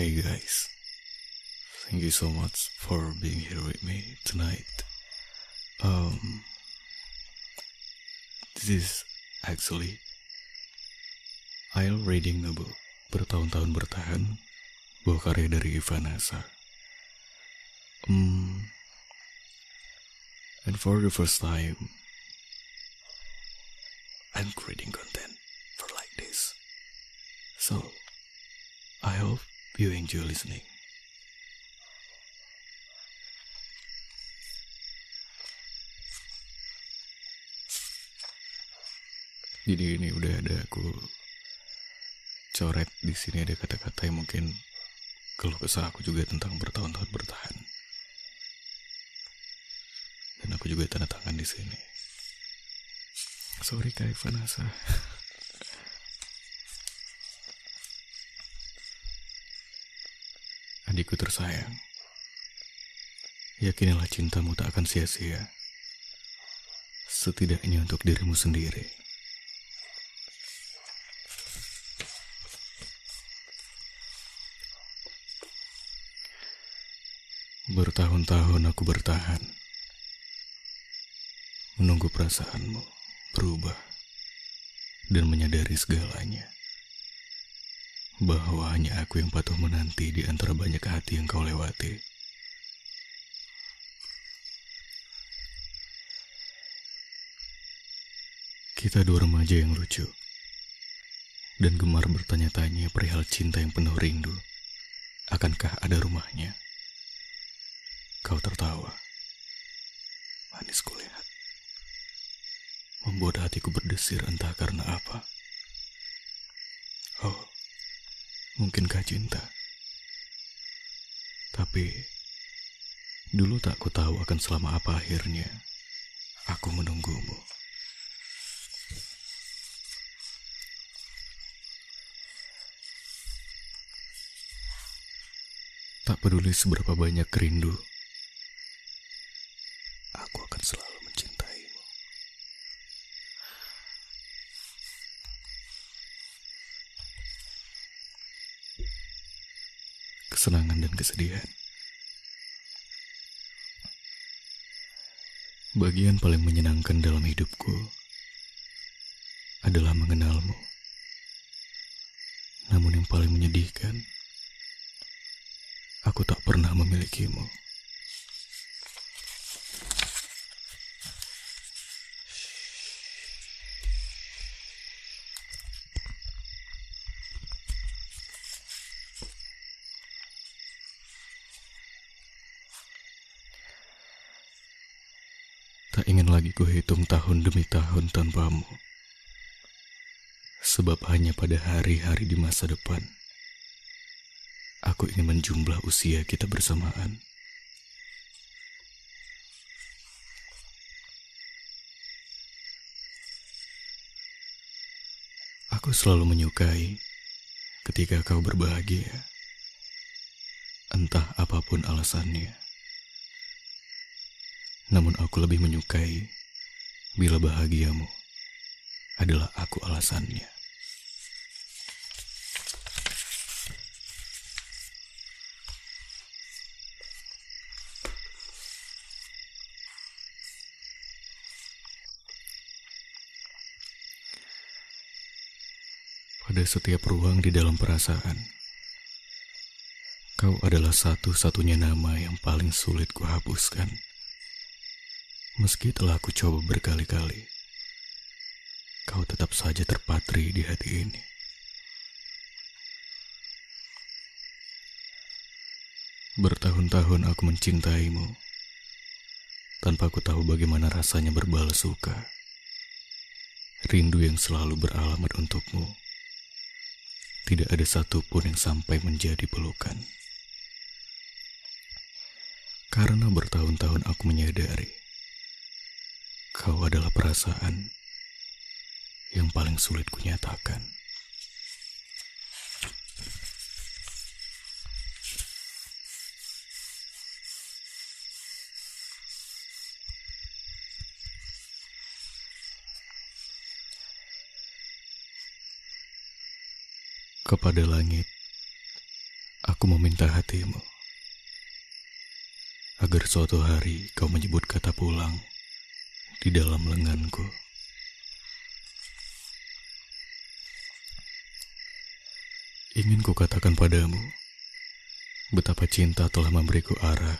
Hey guys, thank you so much for being here with me tonight. Um, this is actually I'll reading a book bertahun-tahun bertahan buah karya dari Ivanasa. Um, and for the first time, I'm creating content for like this. So, I hope you enjoy listening. Jadi ini udah ada aku coret di sini ada kata-kata yang mungkin keluh kesah aku juga tentang bertahun-tahun bertahan. Dan aku juga tanda tangan di sini. Sorry Kak Vanessa. Adikku tersayang, yakinilah cintamu tak akan sia-sia. Setidaknya untuk dirimu sendiri. Bertahun-tahun aku bertahan, menunggu perasaanmu berubah dan menyadari segalanya bahwa hanya aku yang patuh menanti di antara banyak hati yang kau lewati. Kita dua remaja yang lucu dan gemar bertanya-tanya perihal cinta yang penuh rindu. Akankah ada rumahnya? Kau tertawa. Manis kulihat. Membuat hatiku berdesir entah karena apa. Oh, mungkinkah cinta? Tapi, dulu tak ku tahu akan selama apa akhirnya aku menunggumu. Tak peduli seberapa banyak rindu, aku akan selalu Kesenangan dan kesedihan. Bagian paling menyenangkan dalam hidupku adalah mengenalmu. Namun yang paling menyedihkan, aku tak pernah memilikimu. Tak ingin lagi kuhitung tahun demi tahun tanpamu. Sebab hanya pada hari-hari di masa depan, aku ingin menjumlah usia kita bersamaan. Aku selalu menyukai ketika kau berbahagia, entah apa pun alasannya. Namun aku lebih menyukai bila bahagiamu adalah aku alasannya. Pada setiap ruang di dalam perasaan, kau adalah satu-satunya nama yang paling sulit kuhapuskan. Meski telah aku coba berkali-kali, kau tetap saja terpatri di hati ini. Bertahun-tahun aku mencintaimu, tanpa aku tahu bagaimana rasanya berbalas suka. Rindu yang selalu beralamat untukmu, tidak ada satupun yang sampai menjadi pelukan. Karena bertahun-tahun aku menyadari, Kau adalah perasaan yang paling sulit kunyatakan. Kepada langit, Aku meminta hatimu agar suatu hari kau menyebut kata pulang di dalam lenganku. Ingin ku katakan padamu betapa cinta telah memberiku arah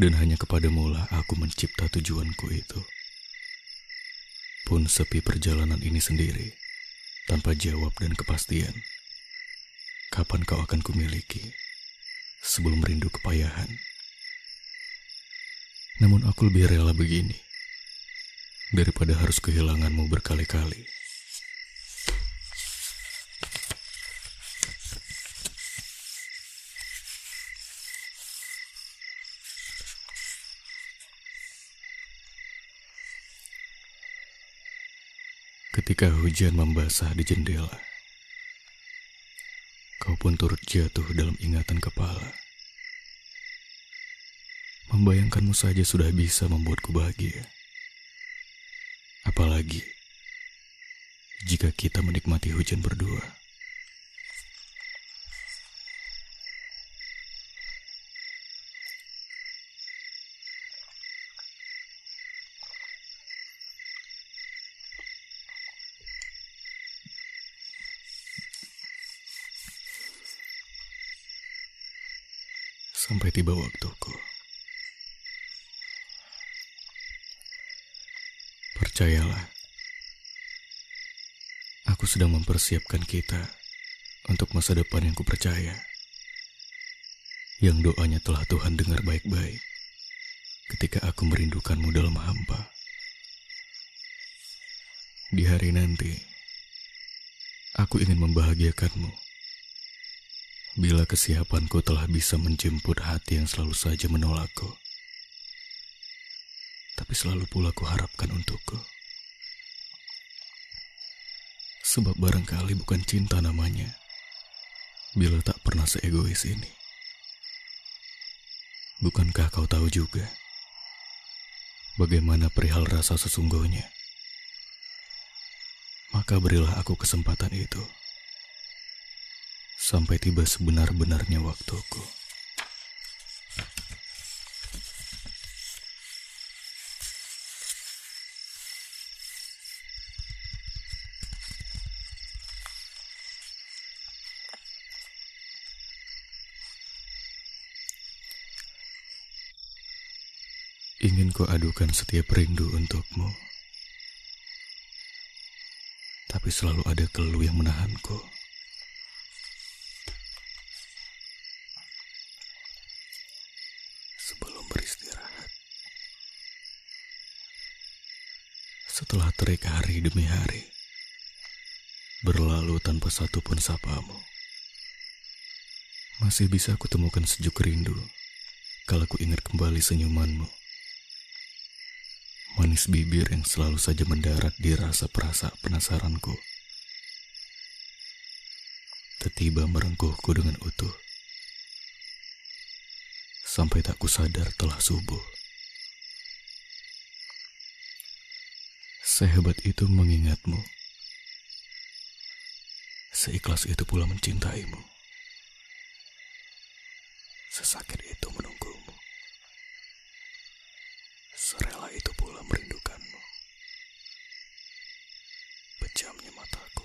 dan hanya kepadamu lah aku mencipta tujuanku itu. Pun sepi perjalanan ini sendiri tanpa jawab dan kepastian. Kapan kau akan kumiliki sebelum rindu kepayahan? Namun aku lebih rela begini daripada harus kehilanganmu berkali-kali. Ketika hujan membasah di jendela, kau pun turut jatuh dalam ingatan kepala. Membayangkanmu saja sudah bisa membuatku bahagia. Apalagi jika kita menikmati hujan berdua. sampai tiba waktuku. Percayalah, aku sedang mempersiapkan kita untuk masa depan yang kupercaya. Yang doanya telah Tuhan dengar baik-baik ketika aku merindukanmu dalam hampa. Di hari nanti, aku ingin membahagiakanmu bila kesiapanku telah bisa menjemput hati yang selalu saja menolakku. Tapi selalu pula kuharapkan untukku. Sebab barangkali bukan cinta namanya, bila tak pernah seegois ini. Bukankah kau tahu juga bagaimana perihal rasa sesungguhnya? Maka berilah aku kesempatan itu sampai tiba sebenar-benarnya waktuku. Ingin ku adukan setiap rindu untukmu. Tapi selalu ada keluh yang menahanku. Setelah terik hari demi hari, berlalu tanpa satupun sapamu. Masih bisa kutemukan sejuk rindu kalau ku ingat kembali senyumanmu. Manis bibir yang selalu saja mendarat di rasa perasa penasaranku. Tiba merengkuhku dengan utuh. Sampai tak kusadar telah subuh. Sehebat itu mengingatmu. Seikhlas itu pula mencintaimu. Sesakit itu menunggumu. Serela itu pula merindukanmu. Pejamnya mataku.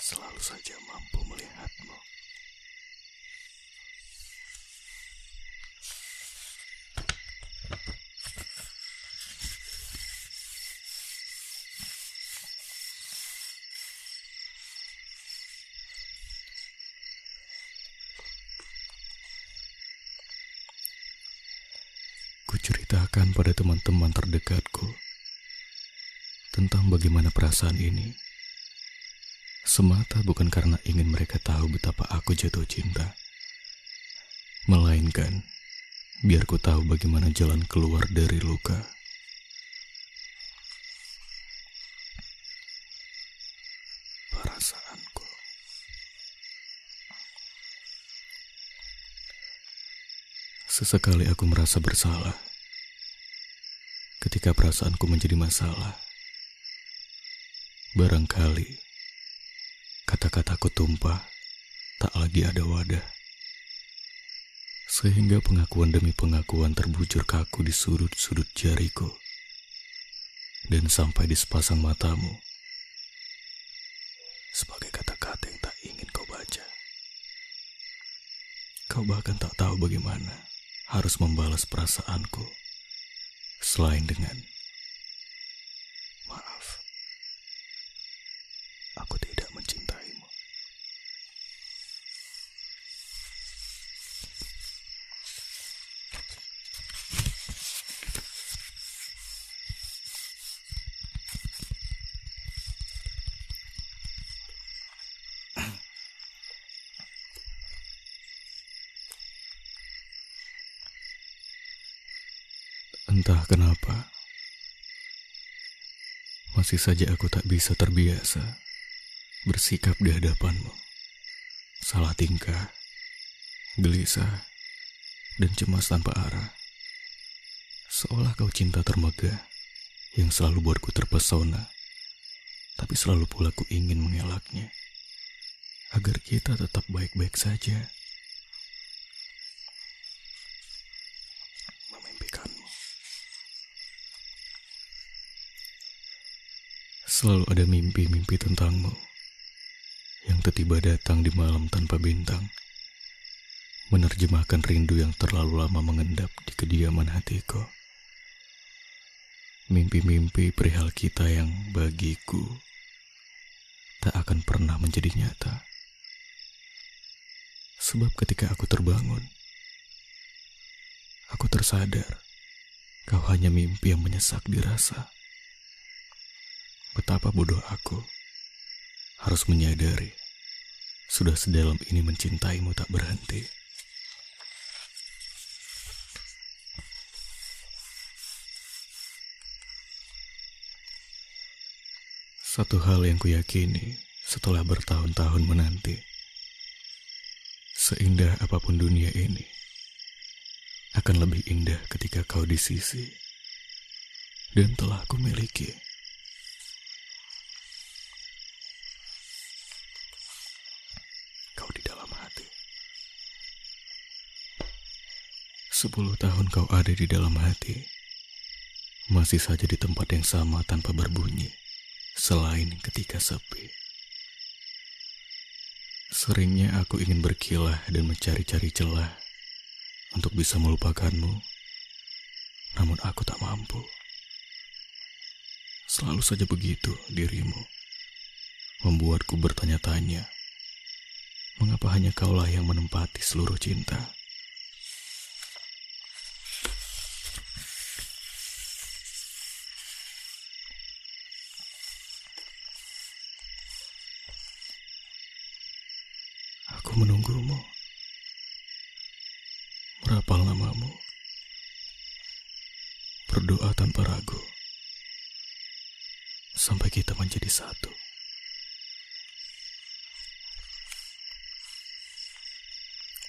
Selalu saja mampu melihatmu. Teman-teman terdekatku tentang bagaimana perasaan ini. Semata bukan karena ingin mereka tahu betapa aku jatuh cinta. Melainkan, biar ku tahu bagaimana jalan keluar dari luka. Perasaanku. Sesekali aku merasa bersalah ketika perasaanku menjadi masalah. Barangkali kata-kataku tumpah tak lagi ada wadah. Sehingga pengakuan demi pengakuan terbujur kaku di sudut-sudut jariku. Dan sampai di sepasang matamu. Sebagai kata-kata yang tak ingin kau baca. Kau bahkan tak tahu bagaimana harus membalas perasaanku. Selain dengan Entah kenapa, masih saja aku tak bisa terbiasa bersikap di hadapanmu. Salah tingkah, gelisah, dan cemas tanpa arah. Seolah kau cinta termegah yang selalu buatku terpesona, tapi selalu pula ku ingin mengelaknya agar kita tetap baik-baik saja. Selalu ada mimpi-mimpi tentangmu yang tiba datang di malam tanpa bintang, menerjemahkan rindu yang terlalu lama mengendap di kediaman hatiku. Mimpi-mimpi perihal kita yang bagiku tak akan pernah menjadi nyata. Sebab ketika aku terbangun, aku tersadar kau hanya mimpi yang menyesak dirasa. Betapa bodoh aku harus menyadari sudah sedalam ini mencintaimu tak berhenti. Satu hal yang kuyakini setelah bertahun-tahun menanti, seindah apa pun dunia ini, akan lebih indah ketika kau di sisi dan telah kumiliki. miliki. Sepuluh tahun kau ada di dalam hati, masih saja di tempat yang sama tanpa berbunyi, selain ketika sepi. Seringnya aku ingin berkilah dan mencari-cari celah untuk bisa melupakanmu, namun aku tak mampu. Selalu saja begitu dirimu, membuatku bertanya-tanya, mengapa hanya kaulah yang menempati seluruh cinta. Menunggumu. Merapal namamu. Berdoa tanpa ragu. Sampai kita menjadi satu.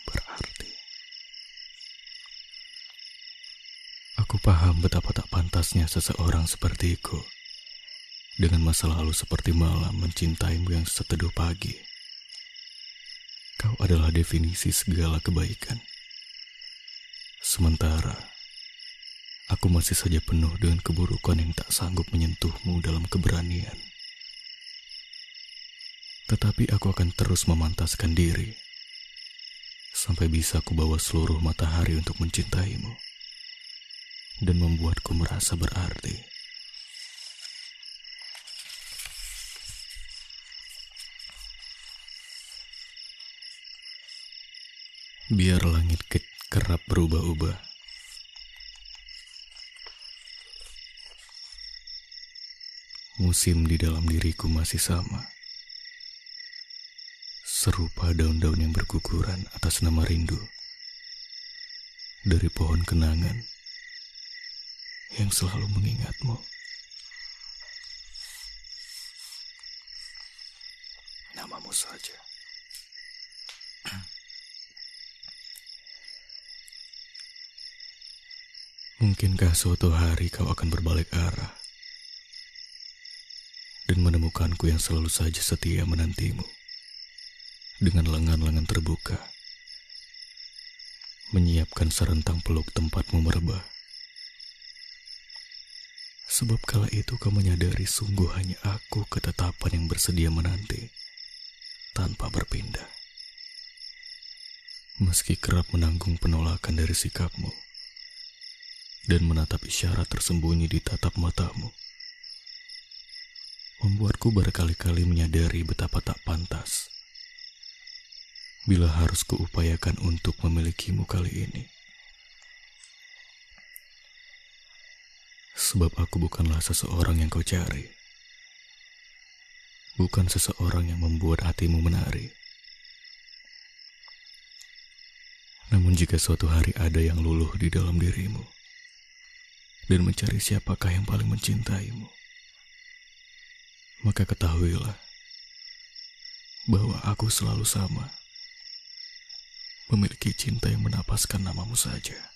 Berarti aku paham betapa tak pantasnya seseorang sepertiku dengan masa lalu seperti malam mencintaimu yang seteduh pagi Kau adalah definisi segala kebaikan. Sementara aku masih saja penuh dengan keburukan yang tak sanggup menyentuhmu dalam keberanian. Tetapi aku akan terus memantaskan diri sampai bisa aku bawa seluruh matahari untuk mencintaimu dan membuatku merasa berarti. Biar langit kerap berubah-ubah. Musim di dalam diriku masih sama. Serupa daun-daun yang berguguran atas nama rindu. Dari pohon kenangan yang selalu mengingatmu. Namamu saja. Mungkinkah suatu hari kau akan berbalik arah dan menemukanku yang selalu saja setia menantimu dengan lengan-lengan terbuka, menyiapkan serentang peluk tempatmu merebah. Sebab kala itu kau menyadari sungguh hanya aku ketetapan yang bersedia menanti tanpa berpindah. Meski kerap menanggung penolakan dari sikapmu dan menatap isyarat tersembunyi di tatap matamu, membuatku berkali-kali menyadari betapa tak pantas bila harus kuupayakan untuk memilikimu kali ini. Sebab aku bukanlah seseorang yang kau cari. Bukan seseorang yang membuat hatimu menari. Namun jika suatu hari ada yang luluh di dalam dirimu dan mencari siapakah yang paling mencintaimu, maka ketahuilah bahwa aku selalu sama, memiliki cinta yang menapaskan namamu saja.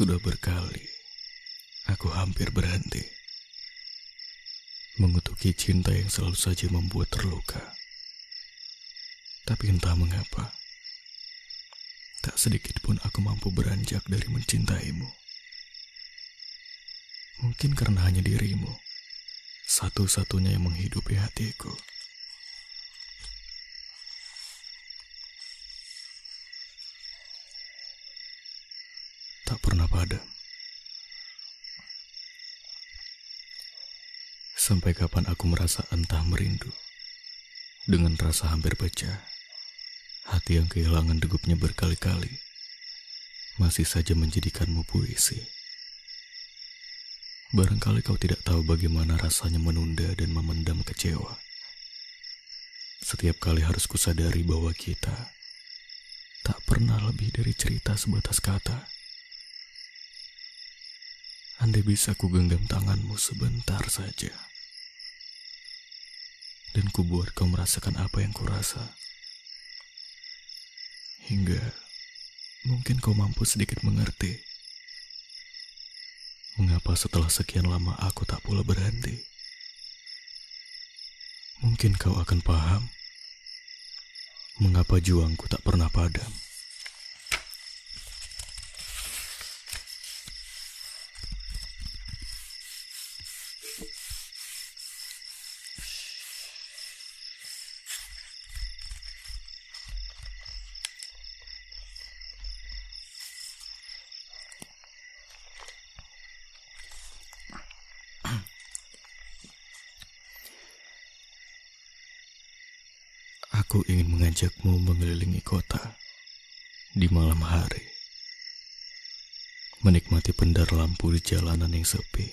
Sudah berkali aku hampir berhenti mengutuki cinta yang selalu saja membuat terluka. Tapi entah mengapa, tak sedikit pun aku mampu beranjak dari mencintaimu. Mungkin karena hanya dirimu, satu-satunya yang menghidupi hatiku. Padam. Sampai kapan aku merasa entah merindu, dengan rasa hampir pecah, hati yang kehilangan degupnya berkali-kali, masih saja menjadikanmu puisi. Barangkali kau tidak tahu bagaimana rasanya menunda dan memendam kecewa. Setiap kali harus kusadari bahwa kita tak pernah lebih dari cerita sebatas kata. Andai bisa ku genggam tanganmu sebentar saja. Dan ku buat kau merasakan apa yang ku rasa. Hingga mungkin kau mampu sedikit mengerti. Mengapa setelah sekian lama aku tak pula berhenti? Mungkin kau akan paham mengapa juangku tak pernah padam. Menikmati pendar lampu di jalanan yang sepi.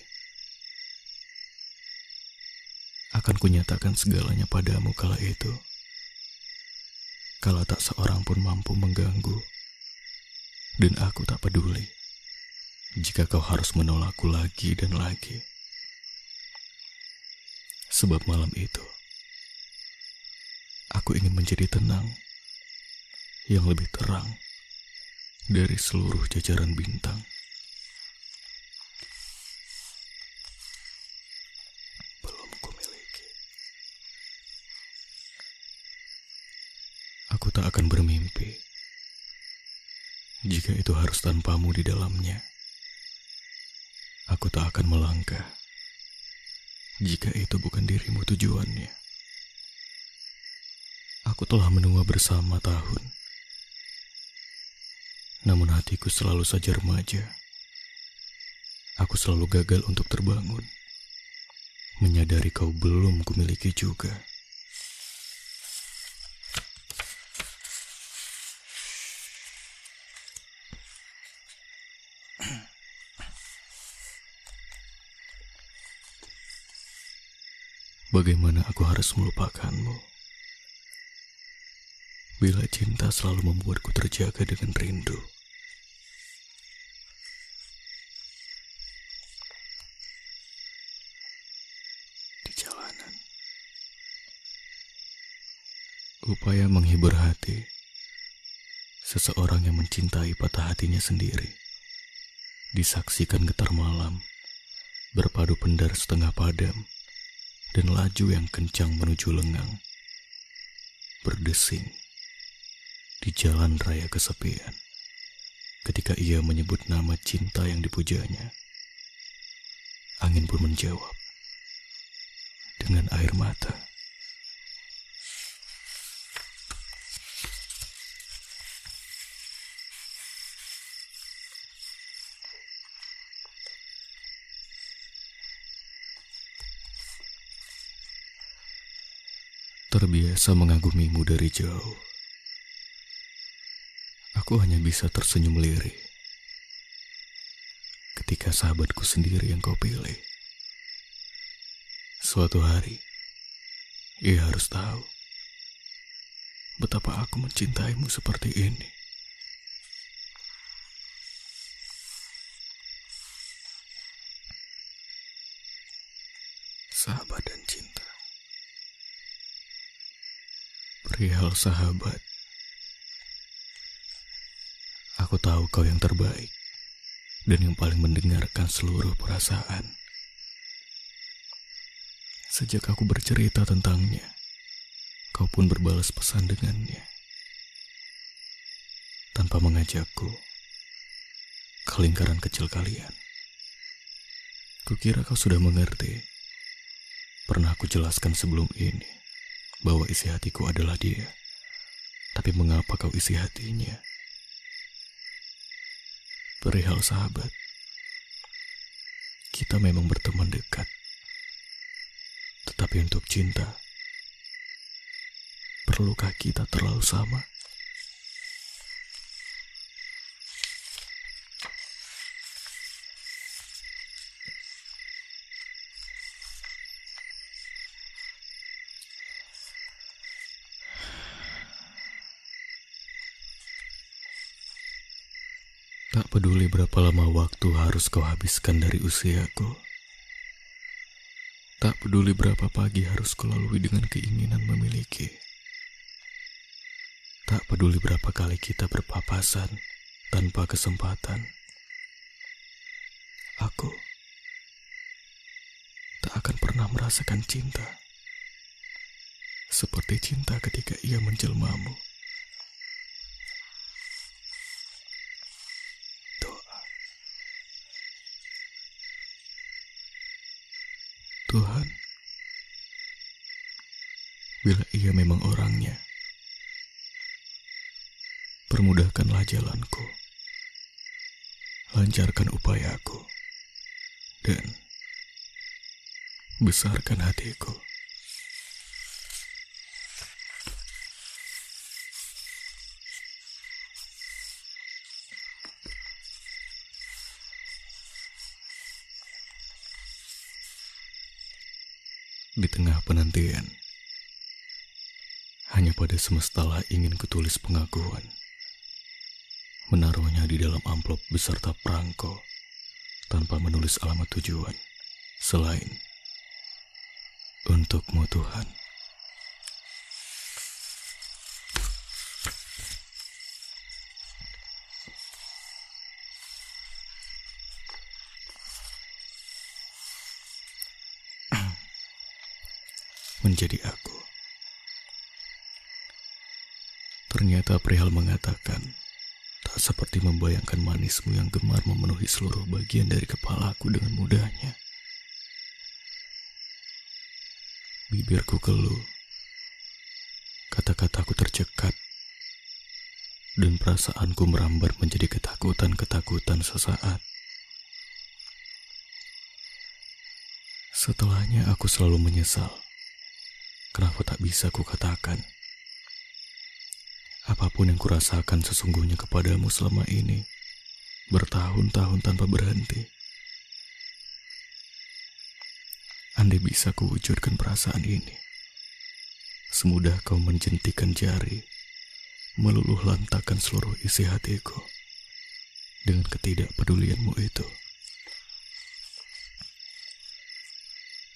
Akan kunyatakan segalanya padamu kala itu. Kala tak seorang pun mampu mengganggu. Dan aku tak peduli jika kau harus menolakku lagi dan lagi. Sebab malam itu, Aku ingin menjadi tenang, yang lebih terang dari seluruh jajaran bintang. Aku tak akan bermimpi jika itu harus tanpamu di dalamnya. Aku tak akan melangkah jika itu bukan dirimu tujuannya. Aku telah menua bersama tahun. Namun hatiku selalu saja remaja. Aku selalu gagal untuk terbangun. Menyadari kau belum kumiliki juga. Bagaimana aku harus melupakanmu? Bila cinta selalu membuatku terjaga dengan rindu. Di jalanan. Upaya menghibur hati seseorang yang mencintai patah hatinya sendiri disaksikan getar malam berpadu pendar setengah padam dan laju yang kencang menuju lengang berdesing di jalan raya kesepian ketika ia menyebut nama cinta yang dipujanya. Angin pun menjawab dengan air mata terbiasa mengagumimu dari jauh. Aku hanya bisa tersenyum lirih ketika sahabatku sendiri yang kau pilih. Suatu hari, ia harus tahu betapa aku mencintaimu seperti ini. Sahabat dan cinta. Perihal sahabat. Aku tahu kau yang terbaik dan yang paling mendengarkan seluruh perasaan. Sejak aku bercerita tentangnya, kau pun berbalas pesan dengannya. Tanpa mengajakku ke lingkaran kecil kalian. Kukira kau sudah mengerti. Pernah aku jelaskan sebelum ini bahwa isi hatiku adalah dia. Tapi mengapa kau isi hatinya? Perihal sahabat, kita memang berteman dekat. Tetapi untuk cinta, perlukah kita terlalu sama? Tak peduli berapa lama waktu harus kau habiskan dari usiaku. Tak peduli berapa pagi harus kau lalui dengan keinginan memiliki. Tak peduli berapa kali kita berpapasan tanpa kesempatan. Aku tak akan pernah merasakan cinta seperti cinta ketika ia menjelmamu. Tuhan, bila ia memang orangnya, permudahkanlah jalanku, lancarkan upayaku, dan besarkan hatiku. Di tengah penantian. Hanya pada semestalah ingin kutulis pengakuan. Menaruhnya di dalam amplop beserta perangko tanpa menulis alamat tujuan. Selain untukmu Tuhan. Menjadi aku. Ternyata perihal mengatakan, tak seperti membayangkan manismu yang gemar memenuhi seluruh bagian dari kepalaku dengan mudahnya. Bibirku keluh, kata-kataku tercekat, dan perasaanku merambat menjadi ketakutan-ketakutan sesaat. Setelahnya aku selalu menyesal Kenapa tak bisa kukatakan? Apa pun yang kurasakan sesungguhnya kepadamu selama ini, bertahun-tahun tanpa berhenti. andai bisa kuwujudkan perasaan ini. Semudah kau menjentikan jari, meluluh lantakan seluruh isi hatiku dengan ketidakpedulianmu itu.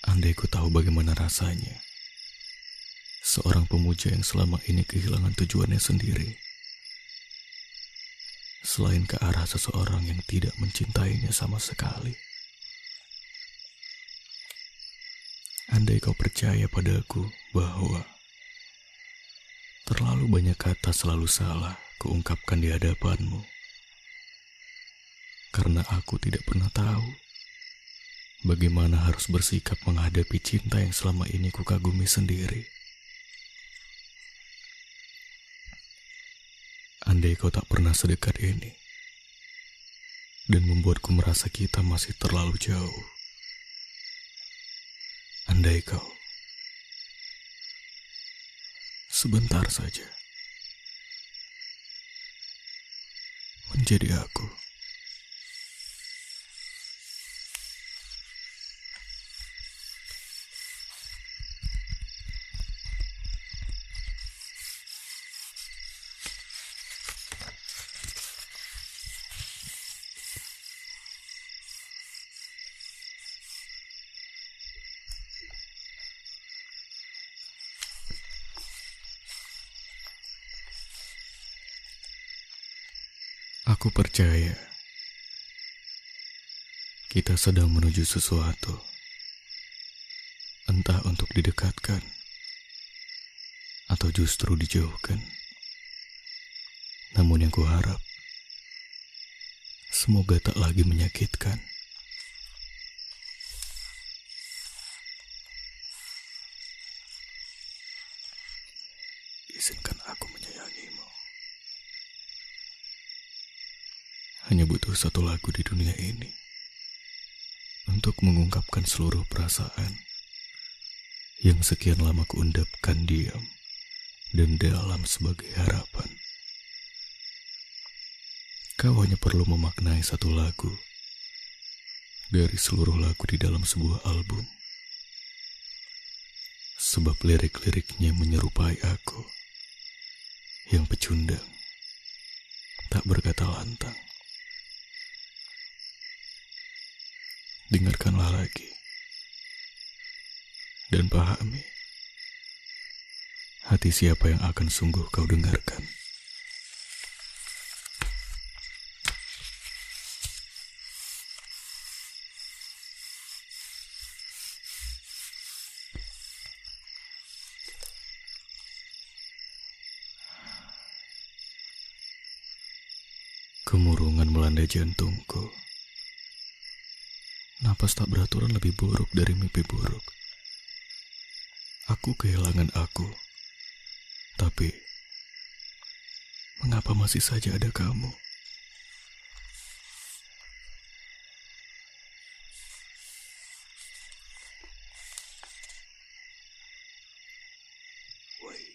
Andai ku tahu bagaimana rasanya, seorang pemuja yang selama ini kehilangan tujuannya sendiri, selain ke arah seseorang yang tidak mencintainya sama sekali. Andai kau percaya padaku bahwa terlalu banyak kata selalu salah kuungkapkan di hadapanmu, karena aku tidak pernah tahu bagaimana harus bersikap menghadapi cinta yang selama ini kukagumi sendiri. Andai kau tak pernah sedekat ini dan membuatku merasa kita masih terlalu jauh. Andai kau sebentar saja menjadi aku. Aku percaya kita sedang menuju sesuatu, entah untuk didekatkan atau justru dijauhkan. Namun yang kuharap, semoga tak lagi menyakitkan. Izinkan aku menyayangimu. Satu lagu di dunia ini untuk mengungkapkan seluruh perasaan yang sekian lama kuundapkan diam dan dalam sebagai harapan. Kau hanya perlu memaknai satu lagu dari seluruh lagu di dalam sebuah album. Sebab lirik-liriknya menyerupai aku yang pecundang, tak berkata lantang. Dengarkanlah lagi dan pahami hati siapa yang akan sungguh kau dengarkan. Kemurungan melanda jantungku. Napas tak beraturan lebih buruk dari mimpi buruk. Aku kehilangan aku. Tapi, mengapa masih saja ada kamu? Wait.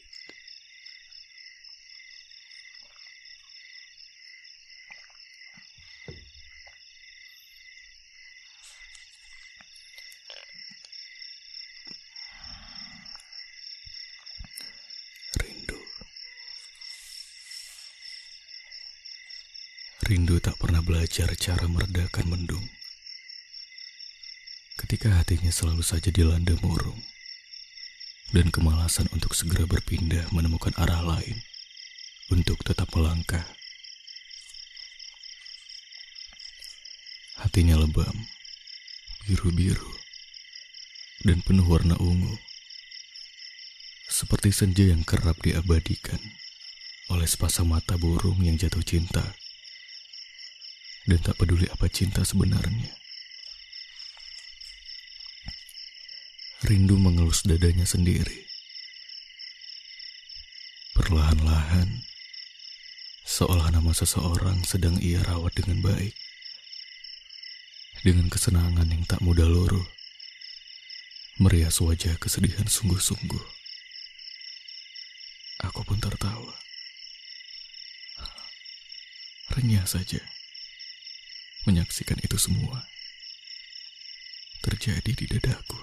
Rindu. Rindu tak pernah belajar cara meredakan mendung. Ketika hatinya selalu saja dilanda murung dan kemalasan untuk segera berpindah menemukan arah lain untuk tetap melangkah. Hatinya lebam, biru-biru, dan penuh warna ungu seperti senja yang kerap diabadikan oleh sepasang mata burung yang jatuh cinta dan tak peduli apa cinta sebenarnya. Rindu mengelus dadanya sendiri. Perlahan-lahan, seolah nama seseorang sedang ia rawat dengan baik. Dengan kesenangan yang tak mudah luruh, merias wajah kesedihan sungguh-sungguh. Aku pun tertawa. Renyah saja menyaksikan itu semua terjadi di dadaku.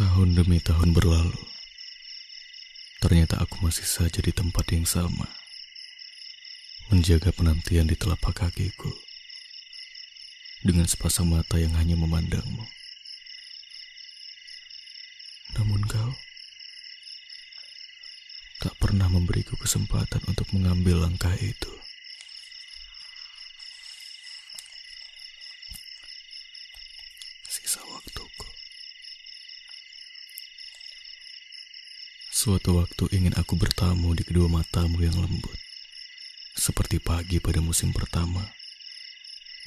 Tahun demi tahun berlalu, ternyata aku masih saja di tempat yang sama menjaga penantian di telapak kakiku dengan sepasang mata yang hanya memandangmu. Namun kau tak pernah memberiku kesempatan untuk mengambil langkah itu. Sisa waktuku. Suatu waktu ingin aku bertamu di kedua matamu yang lembut. Seperti pagi pada musim pertama.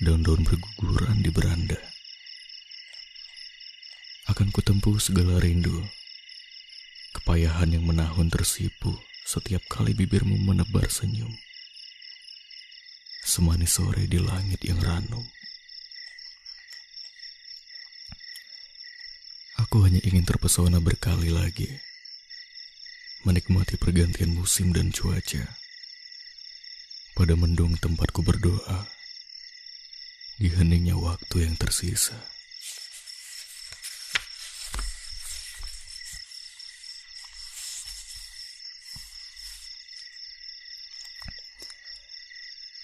Daun-daun berguguran di beranda. Akan kutempuh segala rindu Kepayahan yang menahun tersipu setiap kali bibirmu menebar senyum. Semanis sore di langit yang ranum. Aku hanya ingin terpesona berkali lagi. Menikmati pergantian musim dan cuaca. Pada mendung tempatku berdoa. Di heningnya waktu yang tersisa.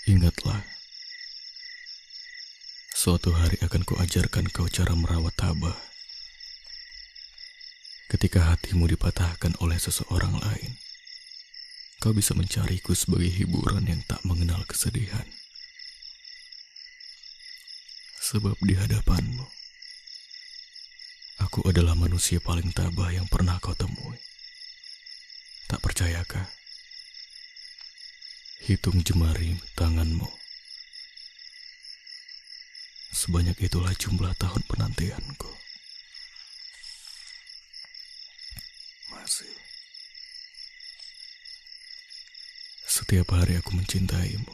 Ingatlah, suatu hari akan kuajarkan kau cara merawat tabah. Ketika hatimu dipatahkan oleh seseorang lain, kau bisa mencariku sebagai hiburan yang tak mengenal kesedihan. Sebab di hadapanmu, aku adalah manusia paling tabah yang pernah kau temui. Tak percayakah? Hitung jemari tanganmu. Sebanyak itulah jumlah tahun penantianku. Masih. Setiap hari aku mencintaimu.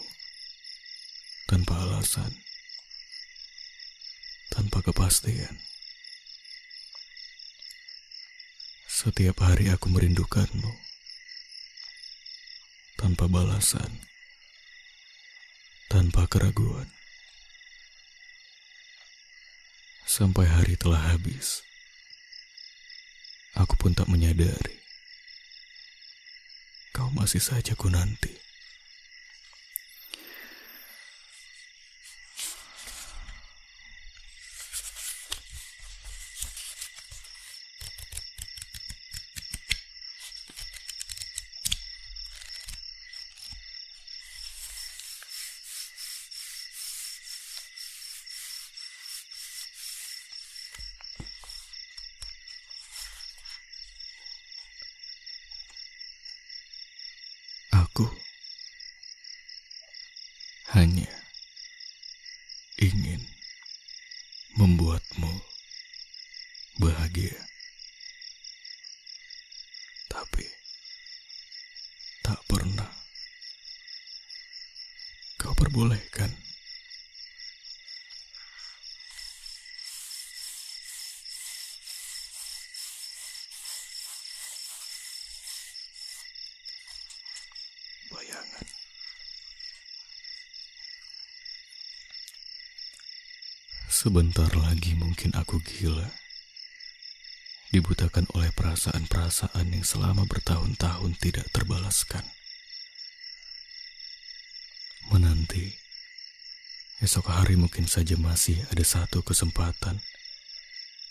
Tanpa alasan. Tanpa kepastian. Setiap hari aku merindukanmu tanpa balasan, tanpa keraguan. Sampai hari telah habis, aku pun tak menyadari kau masih saja ku nanti. Membuatmu bahagia. Tapi tak pernah kau perbolehkan. Sebentar lagi mungkin aku gila. Dibutakan oleh perasaan-perasaan yang selama bertahun-tahun tidak terbalaskan. Menanti, esok hari mungkin saja masih ada satu kesempatan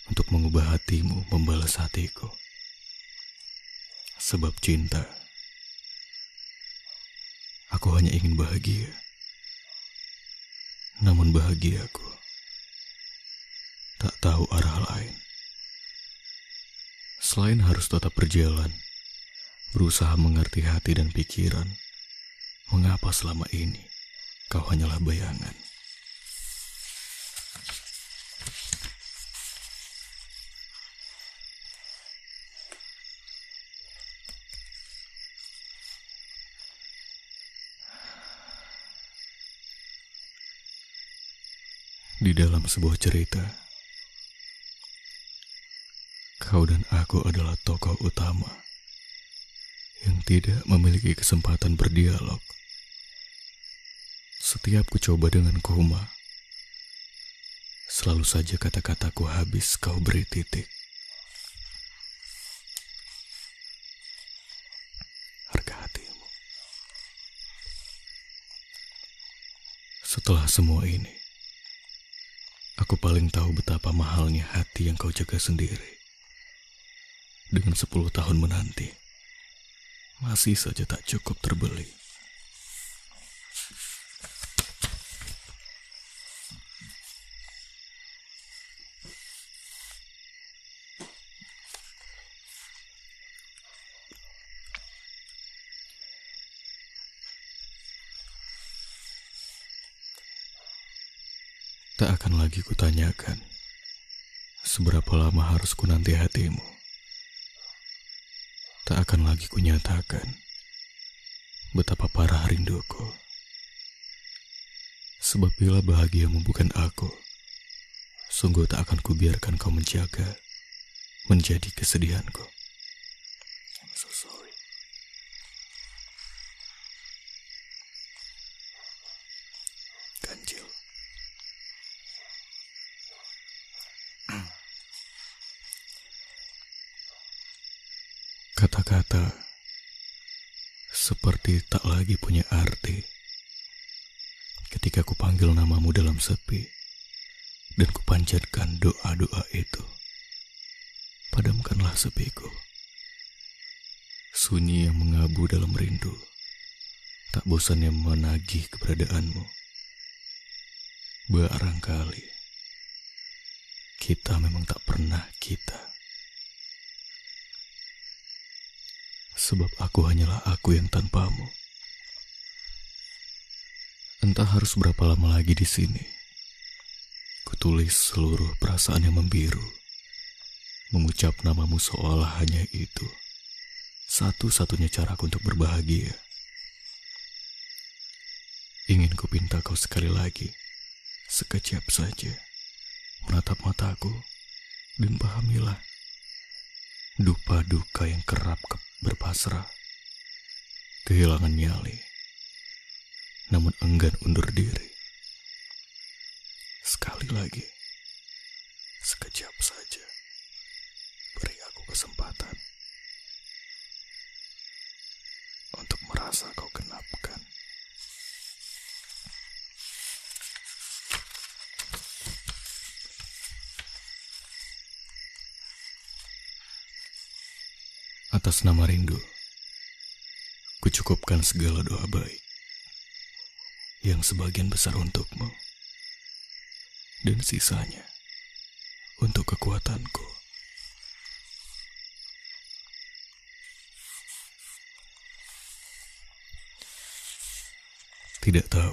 untuk mengubah hatimu membalas hatiku. Sebab cinta Aku hanya ingin bahagia. Namun bahagiaku tak tahu arah lain. Selain harus tetap berjalan, berusaha mengerti hati dan pikiran, mengapa selama ini kau hanyalah bayangan. Di dalam sebuah cerita, kau dan aku adalah tokoh utama yang tidak memiliki kesempatan berdialog. Setiap ku coba dengan kuma, selalu saja kata-kataku habis kau beri titik. Harga hatimu. Setelah semua ini, aku paling tahu betapa mahalnya hati yang kau jaga sendiri. Dengan sepuluh tahun menanti, masih saja tak cukup terbeli. Tak akan lagi kutanyakan seberapa lama harus ku nanti hatimu. Tak akan lagi kunyatakan betapa parah rinduku. Sebab bila bahagiamu bukan aku, sungguh tak akan kubiarkan kau menjaga menjadi kesedihanku. I'm so sorry. Ganjil. Kata-kata seperti tak lagi punya arti kupanggil namamu dalam sepi dan kupanjatkan doa-doa itu. Padamkanlah sepiku. Sunyi yang mengabu dalam rindu. Tak bosannya menagih keberadaanmu. Barangkali kita memang tak pernah kita. Sebab aku hanyalah aku yang tanpamu. Entah harus berapa lama lagi di sini. Kutulis seluruh perasaan yang membiru. Mengucap namamu seolah hanya itu. Satu-satunya caraku untuk berbahagia. Ingin ku pinta kau sekali lagi. Sekejap saja. Menatap mataku. Dan pahamilah. Dupa duka yang kerap ke berpasrah, kehilangan nyali, namun enggan undur diri. Sekali lagi, sekejap saja, beri aku kesempatan untuk merasa kau genapkan. Atas nama rindu, kucukupkan segala doa baik yang sebagian besar untukmu dan sisanya untuk kekuatanku. Tidak tahu.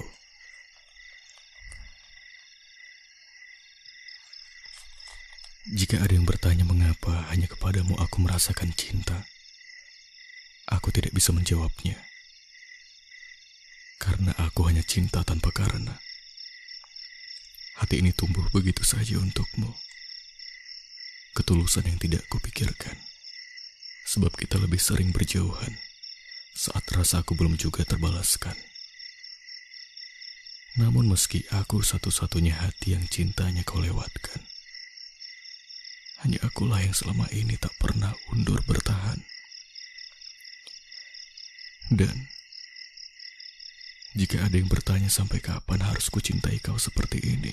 Jika ada yang bertanya mengapa hanya kepadamu aku merasakan cinta, aku tidak bisa menjawabnya. Karena aku hanya cinta tanpa karena. Hati ini tumbuh begitu saja untukmu. Ketulusan yang tidak kupikirkan. Sebab kita lebih sering berjauhan saat rasa aku belum juga terbalaskan. Namun meski aku satu-satunya hati yang cintanya kau lewatkan. Hanya akulah yang selama ini tak pernah undur bertahan. Dan jika ada yang bertanya sampai kapan harus kucintai kau seperti ini,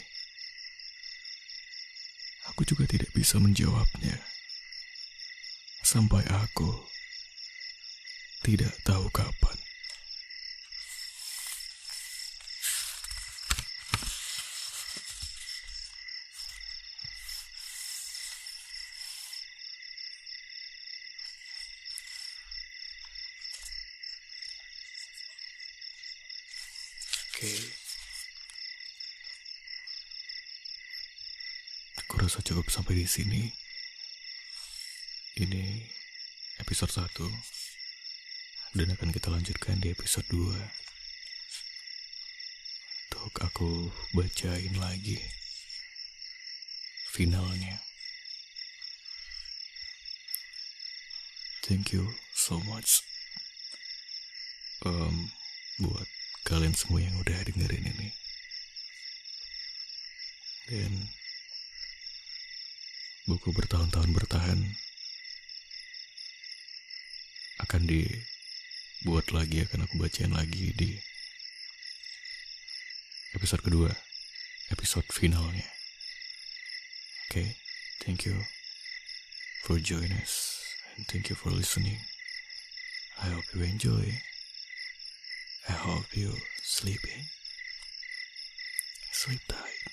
aku juga tidak bisa menjawabnya. Sampai aku tidak tahu kapan. Cukup sampai di sini. Ini episode 1 dan akan kita lanjutkan di episode 2. Untuk aku bacain lagi finalnya. Thank you so much. Um, buat kalian semua yang udah dengerin ini. Dan buku bertahun-tahun bertahan akan dibuat lagi, akan aku bacain lagi di episode kedua, episode finalnya. Oke, okay, thank you for joining us and thank you for listening. I hope you enjoy. I hope you sleeping. Sleep tight.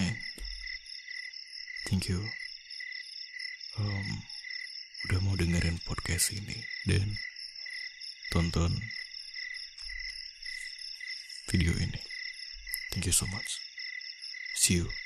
And thank you. Um, udah mau dengerin podcast ini dan tonton video ini. Thank you so much. See you.